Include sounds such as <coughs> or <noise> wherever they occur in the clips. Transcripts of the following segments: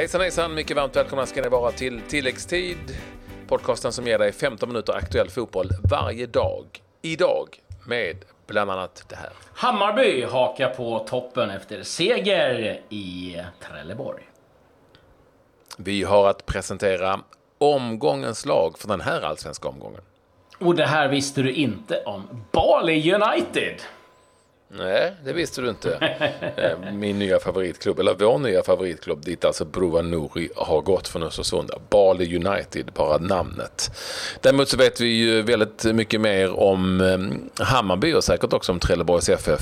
Hejsan hejsan, mycket varmt välkomna ska ni vara till tilläggstid. Podcasten som ger dig 15 minuter aktuell fotboll varje dag. Idag med bland annat det här. Hammarby hakar på toppen efter seger i Trelleborg. Vi har att presentera omgångens lag för den här allsvenska omgången. Och det här visste du inte om Bali United. Nej, det visste du inte. <laughs> Eh, Min nya favoritklubb, eller vår nya favoritklubb, dit alltså Broa Nouri har gått från Östersund. Bali United, bara namnet. Däremot så vet vi ju väldigt mycket mer om eh, Hammarby och säkert också om Trelleborgs FF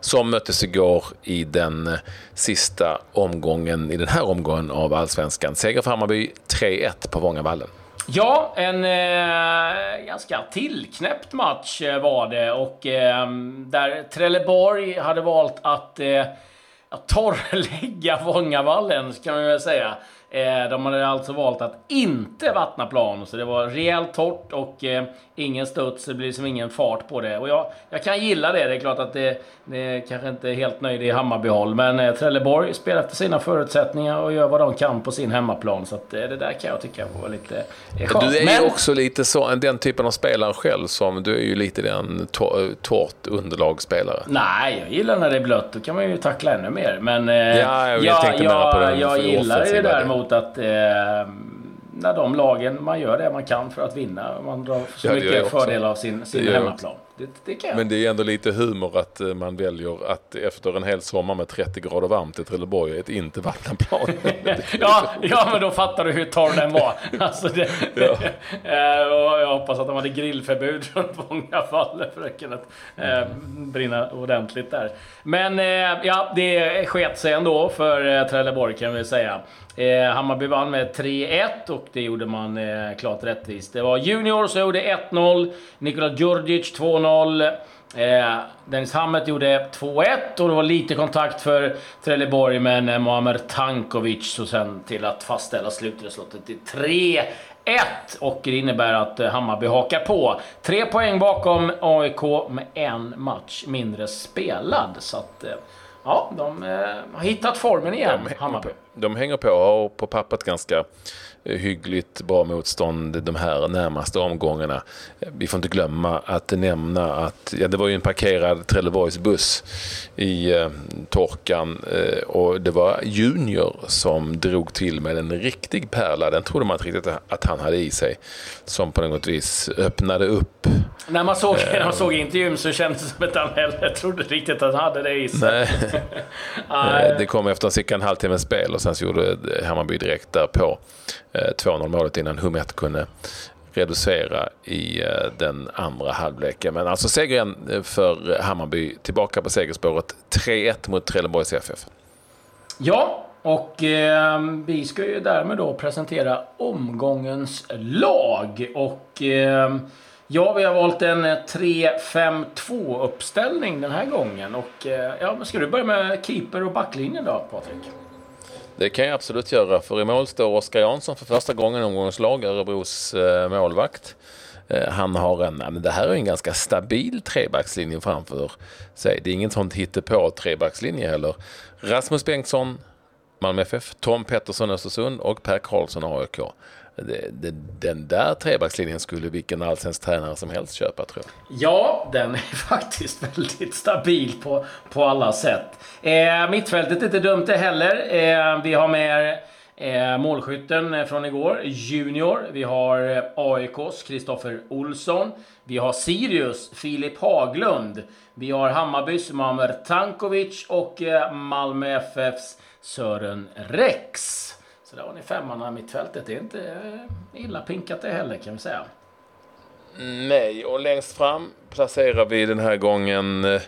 som möttes igår i den eh, sista omgången, i den här omgången av Allsvenskan. Seger för Hammarby 3-1 på Vångavallen. Ja, en eh, ganska tillknäppt match eh, var det och eh, där Trelleborg hade valt att eh, torrlägga Vångavallen, kan man väl säga. Eh, de hade alltså valt att inte vattna plan, så det var rejält torrt och eh, ingen studs, det blir liksom ingen fart på det. Och jag, jag kan gilla det, det är klart att det, det kanske inte är helt nöjd i Hammarbyhåll, men eh, Trelleborg spelar efter sina förutsättningar och gör vad de kan på sin hemmaplan, så att, eh, det där kan jag tycka var lite eh, skönt. Du är Men- ju också lite så, den typen av spelare själv som, du är ju lite den to- torrt underlagsspelare. Nej, jag gillar när det är blött. Då kan man ju tackla ännu mer. Men eh, Ja, jag den jag för gillar ju offensiva däremot att eh, när de lagen, man gör det man kan för att vinna. Man drar så Ja, mycket fördel av sin, sin hemmaplan. Det, det. Men det är ändå lite humor att eh, man väljer att efter en hel sommar med 30 grader varmt i Trelleborg ett inte vattna plan. <laughs> ja, ja, men då fattar du hur torr den var. <laughs> Alltså det, <laughs> eh, och jag hoppas att de hade grillförbud runt många fall för att kunna eh, brinna ordentligt där. Men eh, ja, det sket sig ändå för eh, Trelleborg kan vi säga. Eh, Hammarby vann med 3-1 och det gjorde man klart rättvist. Det var Junior som gjorde 1-0, Nikola Djurdjic 2-0. Eh, Dennis Hammet gjorde 2-1 och det var lite kontakt för Trelleborg men eh, Muamer Tankovic så sen till att fastställa slutresultatet till 3-1 och det innebär att eh, Hammarby hakar på. Tre poäng bakom AIK med en match mindre spelad. Så att, ja, de eh, har hittat formen igen, Hammarby. De hänger på och har på pappret ganska Eh, hyggligt bra motstånd de här närmaste omgångarna. Eh, vi får inte glömma att nämna att ja, det var ju en parkerad Trelleborgs buss i eh, torkan eh, och det var Junior som drog till med en riktig pärla. Den trodde man inte riktigt att han hade i sig. Som på något vis öppnade upp. När man såg, <laughs> när man såg intervjun så kändes det som att han heller trodde riktigt att han hade det i sig. Nej. <laughs> Nej. Eh, Det kom efter cirka en halvtimme spel och sen så gjorde Hammarby direkt därpå eh, 2-0 målet innan Humet kunde reducera i eh, den andra halvleken. Men alltså segern eh, för Hammarby tillbaka på segerspåret 3-1 mot Trelleborgs FF. Ja, och eh, vi ska ju därmed då presentera omgångens lag. Och eh, ja, vi har valt en eh, 3-5-2 uppställning den här gången. Och eh, ja, men ska du börja med keeper och backlinjen då, Patrik? Det kan jag absolut göra, för i mål står Oskar Jansson för första gången i omgångens lag, Örebros eh, målvakt. Han har en, men det här är en ganska stabil trebackslinje framför sig. Det är inget sånt hittepå trebackslinje heller. Rasmus Bengtsson, Malmö FF, Tom Pettersson, Östersund och Per Karlsson, AIK. Det, det, den där trebackslinjen skulle vilken allsvensk tränare som helst köpa, tror jag. Ja, den är <laughs> faktiskt väldigt stabil på, på alla sätt. Eh, mittfältet är inte dumt det heller. Eh, vi har med eh, målskytten från igår, Junior. Vi har eh, AIKs Kristoffer Olsson. Vi har Sirius, Filip Haglund. Vi har Hammarbys Mamer Tankovic och eh, Malmö FFs Sören Rex. Så där har ni femman i mittfältet. Det är inte eh, illa pinkat det heller kan vi säga. Nej, och längst fram placerar vi den här gången eh,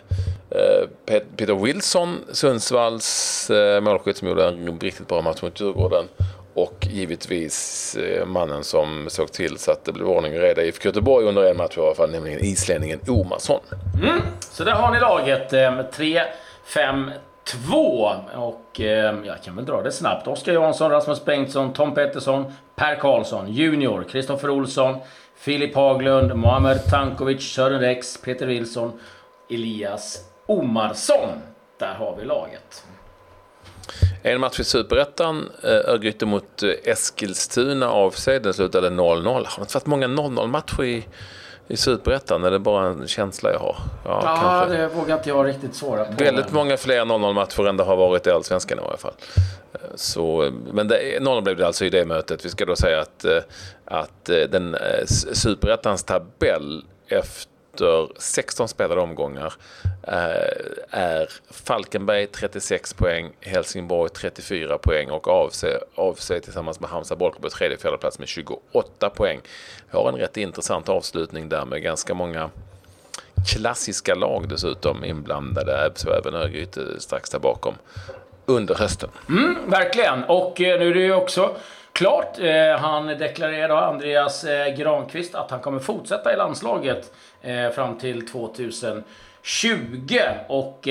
Pet- Peter Wilson, Sundsvalls eh, målskytt som gjorde en riktigt bra match mot Djurgården. Och givetvis eh, mannen som såg till så att det blev ordning och reda i IFK Göteborg under en match i alla fall, nämligen islänningen Omarsson. Så där har ni laget eh, med 3, 5, 2. Och eh, jag kan väl dra det snabbt. Oskar Jansson, Rasmus Bengtsson, Tom Pettersson, Per Karlsson, Junior, Kristoffer Olsson, Filip Haglund, Mohamed Tankovic, Sören Rex, Peter Wilson, Elias Omarsson. Där har vi laget. En match i Superettan, eh, Örgryte mot eh, Eskilstuna Eskilstuna sig. den slutade 0-0. Har det inte varit många 0-0 matcher i, i Superettan? Är det bara en känsla jag har? Ja, ja kanske. det vågar inte jag riktigt svara på. Väldigt många fler 0-0 matcher än det har varit i Allsvenskan i varje fall. Eh, så, men 0-0 blev det alltså i det mötet. Vi ska då säga att, att den Superettans tabell efter efter 16 spelade omgångar eh, är Falkenberg 36 poäng, Helsingborg 34 poäng och AFC, AFC tillsammans med Halmstad bollklubb på tredje och fjärde plats med 28 poäng. Vi har en rätt intressant avslutning där med ganska många klassiska lag dessutom inblandade, så även Örgryte strax där bakom under hösten. Mm, verkligen, och eh, nu är det ju också klart. Eh, han deklarerade, Andreas eh, Granqvist, att han kommer fortsätta i landslaget eh, fram till 2020. Och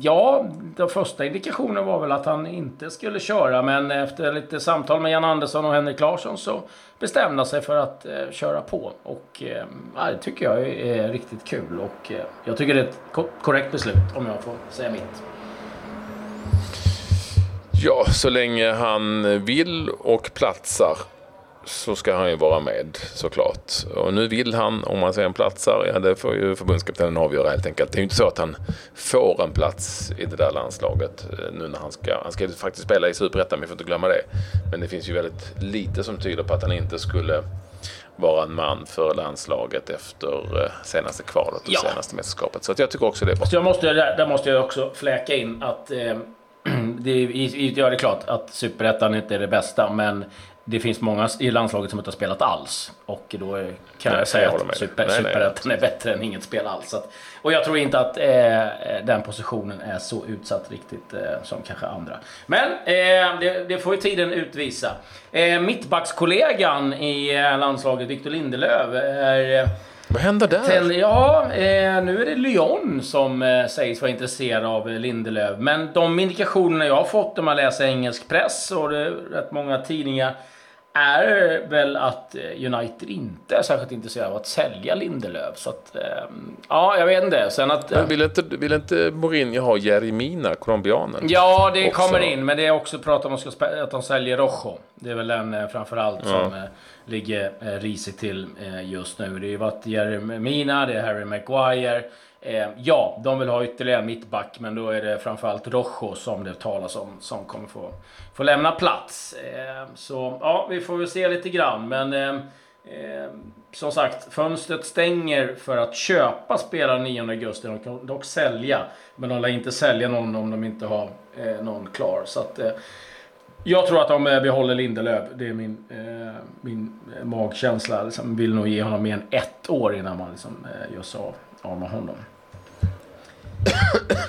ja, den första indikationen var väl att han inte skulle köra. Men efter lite samtal med Jan Andersson och Henrik Larsson så bestämde han sig för att köra på. Och det tycker jag är riktigt kul. Och jag tycker det är ett korrekt beslut om jag får säga mitt. Ja, så länge han vill och platsar så ska han ju vara med såklart. Och nu vill han, om man en platsar, ja det får ju förbundskaptenen avgöra helt enkelt. Det är ju inte så att han får en plats i det där landslaget eh, nu när han ska, han ska ju faktiskt spela i Superettan, vi får inte glömma det. Men det finns ju väldigt lite som tyder på att han inte skulle vara en man för landslaget efter eh, senaste kvalet och ja. senaste mästerskapet. Så jag tycker också det är bra. Så jag måste, där måste jag också fläka in att eh, <clears throat> det, är, det klart att Superettan inte är det bästa, men det finns många i landslaget som inte har spelat alls. Och då kan nej, jag säga jag att super, superettan är bättre än inget spel alls. Att, och jag tror inte att eh, den positionen är så utsatt riktigt eh, som kanske andra. Men eh, det, det, får ju tiden utvisa. Eh, mittbackskollegan i eh, landslaget, Victor Lindelöf, är vad händer där? Ten, ja, eh, nu är det Lyon som eh, sägs vara intresserad av Lindelöf. Men de indikationerna jag har fått när man läser engelsk press och det är rätt många tidningar är väl att eh, United inte är särskilt intresserade av att sälja Lindelöf. Så att, ehm, ja, jag vet inte. Sen att, men vill inte, vill inte Mourinho ha Jeremina, colombianen? Ja, det också. kommer in. Men det är också prat om att de säljer Rojo. Det är väl den eh, framförallt ja ligger eh, ligger risigt till eh, just nu. Det har ju varit Jeremina, det är Harry Maguire. Eh, ja, de vill ha ytterligare mittback, men då är det framförallt Rojo som det talas om som kommer få, få lämna plats. Eh, så ja, vi får väl se lite grann, men eh, eh som sagt, fönstret stänger för att köpa spelare 9 augusti. De kan dock sälja, men de lär inte sälja någon om de inte har eh, någon klar. Så att, eh, jag tror att de eh, behåller Lindelöf. Det är min, eh, min eh, magkänsla. Liksom, vill nog ge honom mer än ett år innan man liksom, eh, gör sig av, av med honom.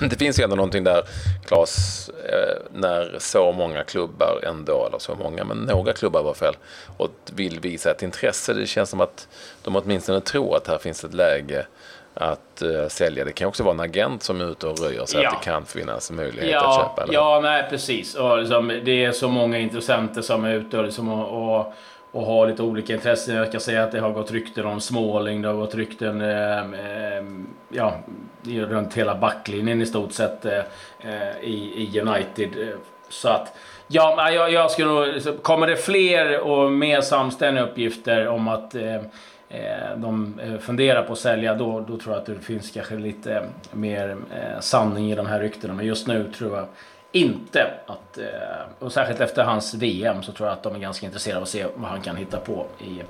<coughs> det finns ju ändå någonting där, Claes, eh, när så många klubbar ändå, eller så många, men några klubbar var fel, och vill visa ett intresse. Det känns som att de åtminstone tror att här finns ett läge att uh, sälja. Det kan också vara en agent som är ute och röjer så ja. att det kan finnas möjlighet ja, att köpa. Eller? Ja, nej precis. Och liksom, det är så många intressenter som är ute och, liksom, och, och och har lite olika intressen. Jag kan säga att det har gått rykten om Småling, det har gått rykten eh, eh, ja, runt hela backlinjen i stort sett eh, eh i, i United. Så att ja, jag, jag skulle nog, kommer det fler och mer samstämmiga uppgifter om att eh, eh, Eh, de eh, funderar på att sälja, då, då tror jag att det finns kanske lite eh, mer sanning i de här ryktena. Men just nu tror jag inte att, och särskilt efter hans VM så tror jag att de är ganska intresserade av att se vad han kan hitta på i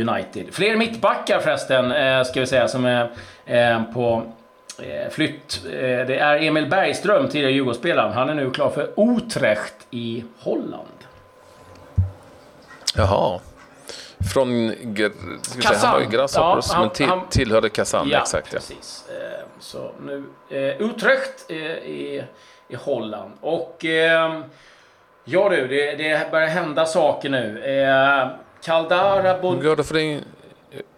United. Fler mittbackar förresten, ska vi säga, som är på flytt. Det är Emil Bergström, tidigare Djurgårdsspelaren. Han är nu klar för Utrecht i Holland. Jaha. Från... Kazan. Han Grasshoppers, ja, men till, han, tillhörde Kazan. Ja, exakt. Ja, precis. Så nu... Utrecht i i Holland. Och eh, ja du, det, det börjar hända saker nu. Eh, Kaldara... Hur går det för din,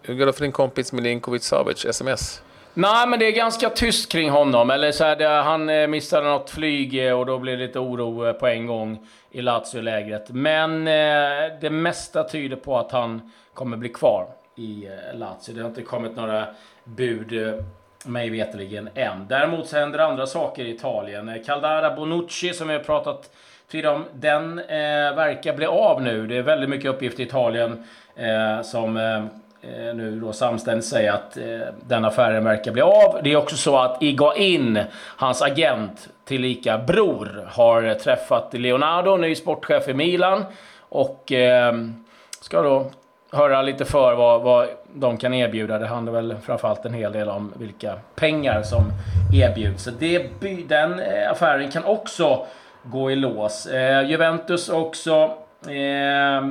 hur går det för din kompis Milinkovic Savic, sms? Nej, men det är ganska tyst kring honom. Eller så här, det, han eh, missade något flyg eh, och då blev det lite oro eh, på en gång i Lazio-lägret. Men eh, det mesta tyder på att han kommer bli kvar i eh, Lazio. Det har inte kommit några bud mig veterligen än. Däremot så händer andra saker i Italien. Caldara Bonucci som vi har pratat tidigare om, den eh, verkar bli av nu. Det är väldigt mycket uppgifter i Italien eh, som eh Eh, nu då samstämmigt säga att eh, den affären verkar bli av. Det är också så att Igain, hans agent, tillika bror, har träffat Leonardo, ny sportchef i Milan. Och eh, ska då höra lite för vad, vad de kan erbjuda. Det handlar väl framförallt en hel del om vilka pengar som erbjuds. Så det, den eh, affären kan också gå i lås. Eh, Juventus också eh,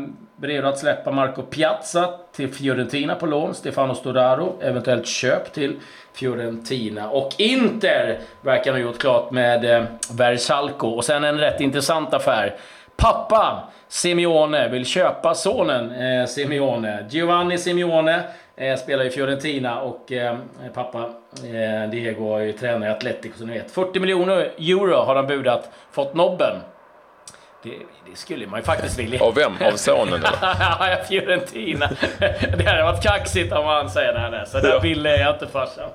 redo att släppa Marco Piazza till Fiorentina på lån. Stefano Storaro, eventuellt köp till Fiorentina. Och Inter verkar ha gjort klart med eh, Versalco. Och sen en rätt intressant affär. Pappa Simeone vill köpa sonen eh, Simeone. Giovanni Simeone eh, spelar i Fiorentina och eh, pappa eh, Diego är ju tränare i Atletico som ni vet. 40 miljoner euro har han budat, fått nobben. Det, det, skulle man ju faktiskt vilja. Av vem? Av sonen eller? <laughs> Fiorentina. det hade varit kaxigt om han säger det här. Så där ville jag inte farsan.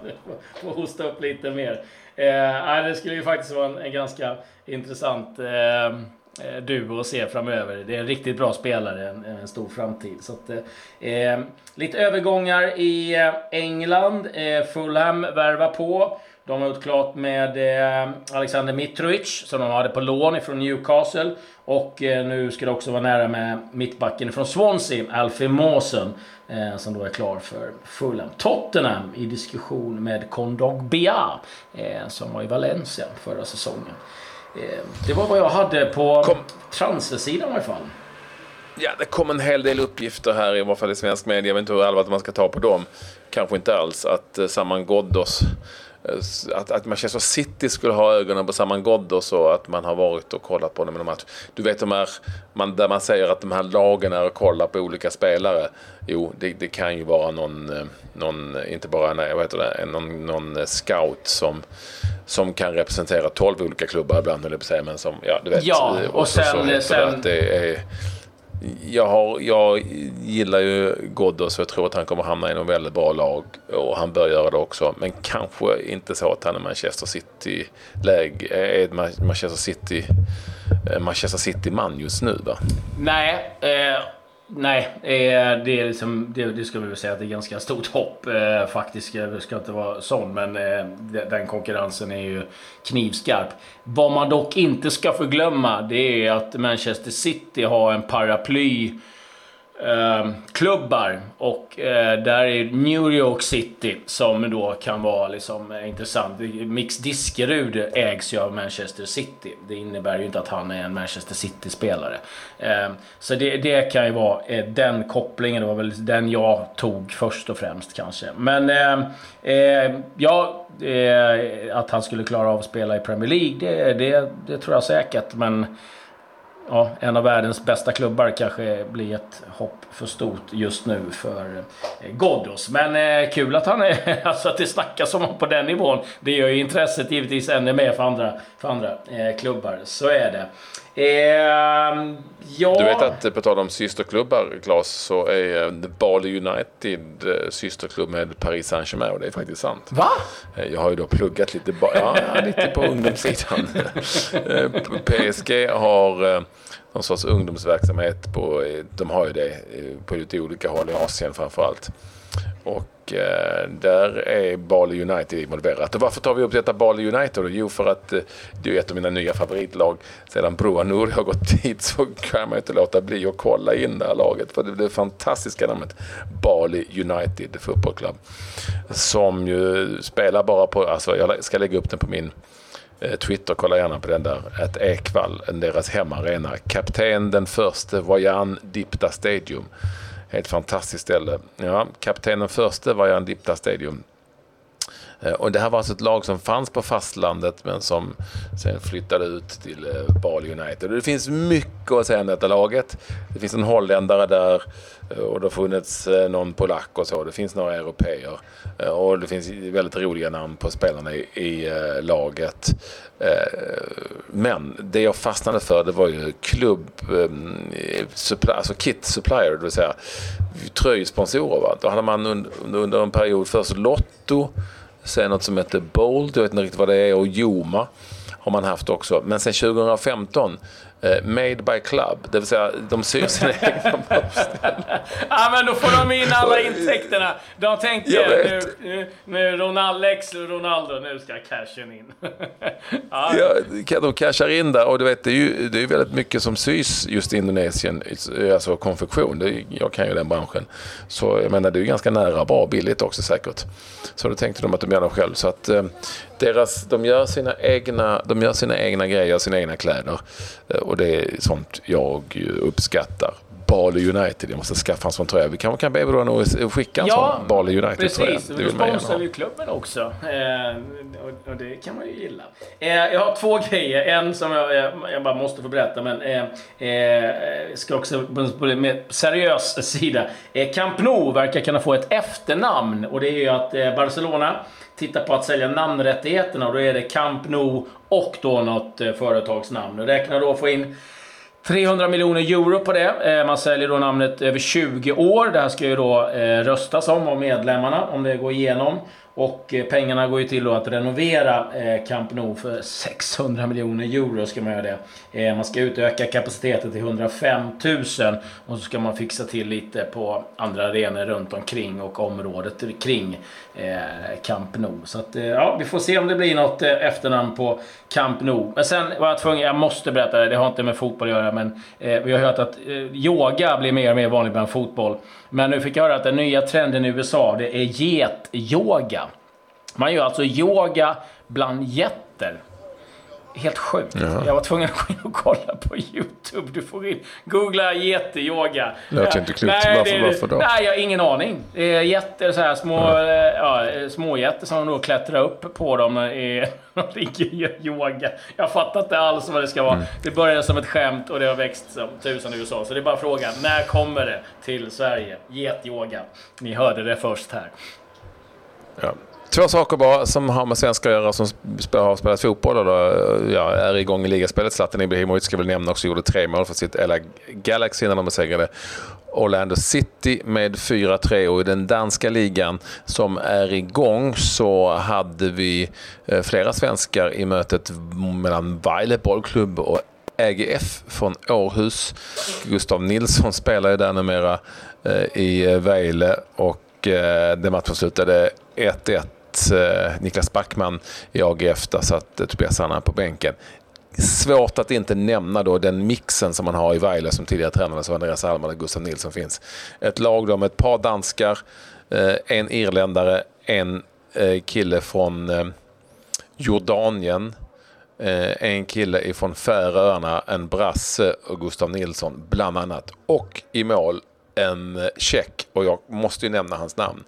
Får hosta upp lite mer. Eh, det skulle ju faktiskt vara en, en ganska intressant eh, Eh, duo att se framöver. Det är en riktigt bra spelare, en, en stor framtid. Så att, eh, lite övergångar i eh, England. Eh, Fulham värvar på. De har gjort klart med eh, Alexander Mitrovic som de hade på lån ifrån Newcastle. Och eh, nu ska det också vara nära med mittbacken från Swansea, Alfie Mawson. Eh, som då är klar för Fulham. Tottenham i diskussion med Kondogbia som var i Valencia förra säsongen. Det var vad jag hade på Kom. transfersidan i alla fall. Ja, det kom en hel del uppgifter här, i varje fall i svensk media. Jag vet inte hur allvarligt man ska ta på dem. Kanske inte alls. Att Saman Ghoddos att, att Manchester City skulle ha ögonen på Saman Ghoddos och att man har varit och kollat på honom i någon match. Du vet de här, man, där man säger att de här lagen är och kollar på olika spelare. Jo, det, det kan ju vara någon, eh, någon inte bara nej, vad heter det, någon, någon scout som som kan representera 12 olika klubbar ibland, höll jag på att säga. Men som, ja, du vet. Ja, och, och sen... sen... Att det är, jag, har, jag gillar ju Ghoddos och jag tror att han kommer hamna i någon väldigt bra lag. Och han bör göra det också. Men kanske inte så att han är Manchester City-läge. Är eh, Manchester City eh, Manchester City-man just nu va? Nej. Eh Nej, eh, det, är liksom, det, det skulle vi säga att det är ganska stort hopp eh, faktiskt. Jag ska inte vara sån, men eh, den konkurrensen är ju knivskarp. Vad man dock inte ska förglömma, det är att Manchester City har en paraply eh, klubbar. Och eh, där är New York City som då kan vara liksom, eh, intressant. Mix Diskerud ägs ju av Manchester City. Det innebär ju inte att han är en Manchester City-spelare. Eh, så det, det, kan ju vara eh, den kopplingen. Det var väl den jag tog först och främst kanske. Men eh, eh, ja, eh, att han skulle klara av att spela i Premier League, det, det, det tror jag säkert. Men ja, en av världens bästa klubbar kanske blir ett hopp för stort just nu för eh, Ghoddos. Men eh, kul att han är, <laughs> alltså att det snackas om honom på den nivån. Det gör ju intresset givetvis ännu mer för andra, för andra eh, klubbar. Så är det. Eh, ja. Du vet att på tal om systerklubbar, Claes, så är eh, Bali United eh, systerklubb med Paris Saint-Germain och det är faktiskt sant. Va? Jag har ju då pluggat lite, ja, lite på <laughs> ungdomssidan. PSG har någon sorts ungdomsverksamhet. På, de har ju det på lite olika håll i Asien framförallt. Och eh, där är Bali United involverat. Och varför tar vi upp detta Bali United? Jo, för att eh, det är ett av mina nya favoritlag. Sedan Broa Nouri har gått <laughs> dit så kan man inte låta bli att kolla in det här laget. För det, det fantastiska namnet Bali United Football Club. Som ju spelar bara på, alltså jag ska lägga upp den på min eh, Twitter, kolla gärna på den där. Ett Ekvall, deras hemarena. Kapten den första Vajan Dipta Stadium. Helt fantastiskt ställe. Ja, kaptenen förste var Jan Dipta Stadium. Eh, och det här var alltså ett lag som fanns på fastlandet men som sen flyttade ut till eh, Bali United. Och det finns mycket att säga om detta laget. Det finns en holländare där eh, och det har funnits någon polack och så. Det finns några europeer. Och det finns väldigt roliga namn på spelarna i, i laget. Men det jag fastnade för det var ju klubb, ehm, alltså kit supplier, det vill säga tröjsponsorer. Va? Då hade man under, under en period först Lotto Sen något som heter Bold, jag vet inte riktigt vad det är, och Joma har man haft också. Men sen 2015 Eh, made by Club, det vill säga de syr sina <laughs> egna Ja, men då får de in alla intäkterna. De tänker nu, nu, nu Ronallex och Ronaldo, nu ska cashen in. <laughs> ja. ja, de cashar in där och du vet, det är ju det är väldigt mycket som sys just i Indonesien, alltså konfektion. Det, jag kan ju den branschen. Så jag menar, det är ju ganska nära, bra, billigt också säkert. Så då tänkte de att de gör det själv. Så att eh, deras, de, gör sina egna, de gör sina egna grejer, sina egna kläder. Eh, och det är sånt jag uppskattar. Bali United, jag måste skaffa en sån tröja. Vi kanske kan be Ebron att skicka en ja, sån Bali United-tröja. Precis, då sponsrar vi klubben också. Eh, och, och, det kan man ju gilla. Eh, jag har två grejer. En som jag, jag bara måste få berätta, men eh, eh ska också på med seriös sida. Eh, Camp Nou verkar kunna få ett efternamn och det är ju att eh, Barcelona titta på att sälja namnrättigheterna och då är det Camp Nou och då något eh, företagsnamn. Och räknar då att få in 300 miljoner euro på det. Eh, man säljer då namnet över 20 år. Det här ska ju då eh, röstas om av medlemmarna om det går igenom. Och eh, pengarna går ju till att renovera eh, Camp Nou för 600 miljoner euro ska man göra det. Eh, man ska utöka kapaciteten till 105 000 och så ska man fixa till lite på andra arenor runt omkring och området kring Camp Nou. Så att, ja, vi får se om det blir något efternamn på Camp Nou. Men sen var jag tvungen, jag måste berätta det, det har inte med fotboll att göra, men vi har hört att yoga blir mer och mer vanligt bland fotboll. Men nu fick jag höra att den nya trenden i USA, det är getyoga. Man gör alltså yoga bland getter. Helt sjukt. Ja. Jag var tvungen att gå in och kolla på YouTube. Du får in, googla jätteyoga. Låter inte klokt. Nej, varför, det, varför då? Nej, jag har ingen aning. Det är jätter, så här, små, ja. ja småjätter som då klättrar upp på dem när <laughs> de ligger och yoga. Jag fattar inte alls vad det ska vara. Mm. Det började som ett skämt och det har växt som tusan i USA. Så det är bara frågan, när kommer det till Sverige? Getyoga. Ni hörde det först här. Ja. Två saker bara som har med svenskar att göra som har spelat fotboll eller eh, ja, är igång i ligaspelet. Zlatan Ibrahimovic ska väl nämna också, gjorde tre mål för sitt LA Galaxy när de besegrade Orlando City med 4-3 och i den danska ligan som är igång så hade vi eh, flera svenskar i mötet mellan Vejle bollklubb och AGF från Århus. Gustav Nilsson spelar ju där numera eh, i Vejle och det den matchen slutade 1-1 eh, Niklas Backman i AGF, där satt eh, Tobias Sanna på bänken. Svårt att inte nämna då den mixen som man har i Vejle som tidigare tränare, så Andreas Alm och Gustav Nilsson finns. Ett lag då med ett par danskar, eh, en irländare, en eh, kille från eh, Jordanien, eh, en kille ifrån Färöarna, en brasse och Gustav Nilsson bland annat. Och i mål en eh, tjeck och jag måste ju nämna hans namn.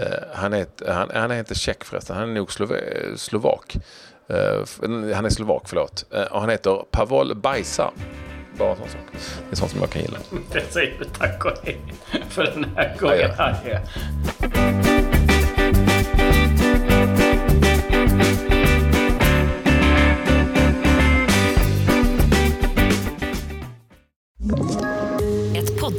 Uh, han, är han, han, är inte tjeck förresten, han är nog slove, slovak. Uh, han är slovak, förlåt. Uh, och han heter Pavol Bajsa. Bara en sån sak. Det är sånt som jag kan gilla. <laughs> Det säger vi tack och hej för den här gången. Ja,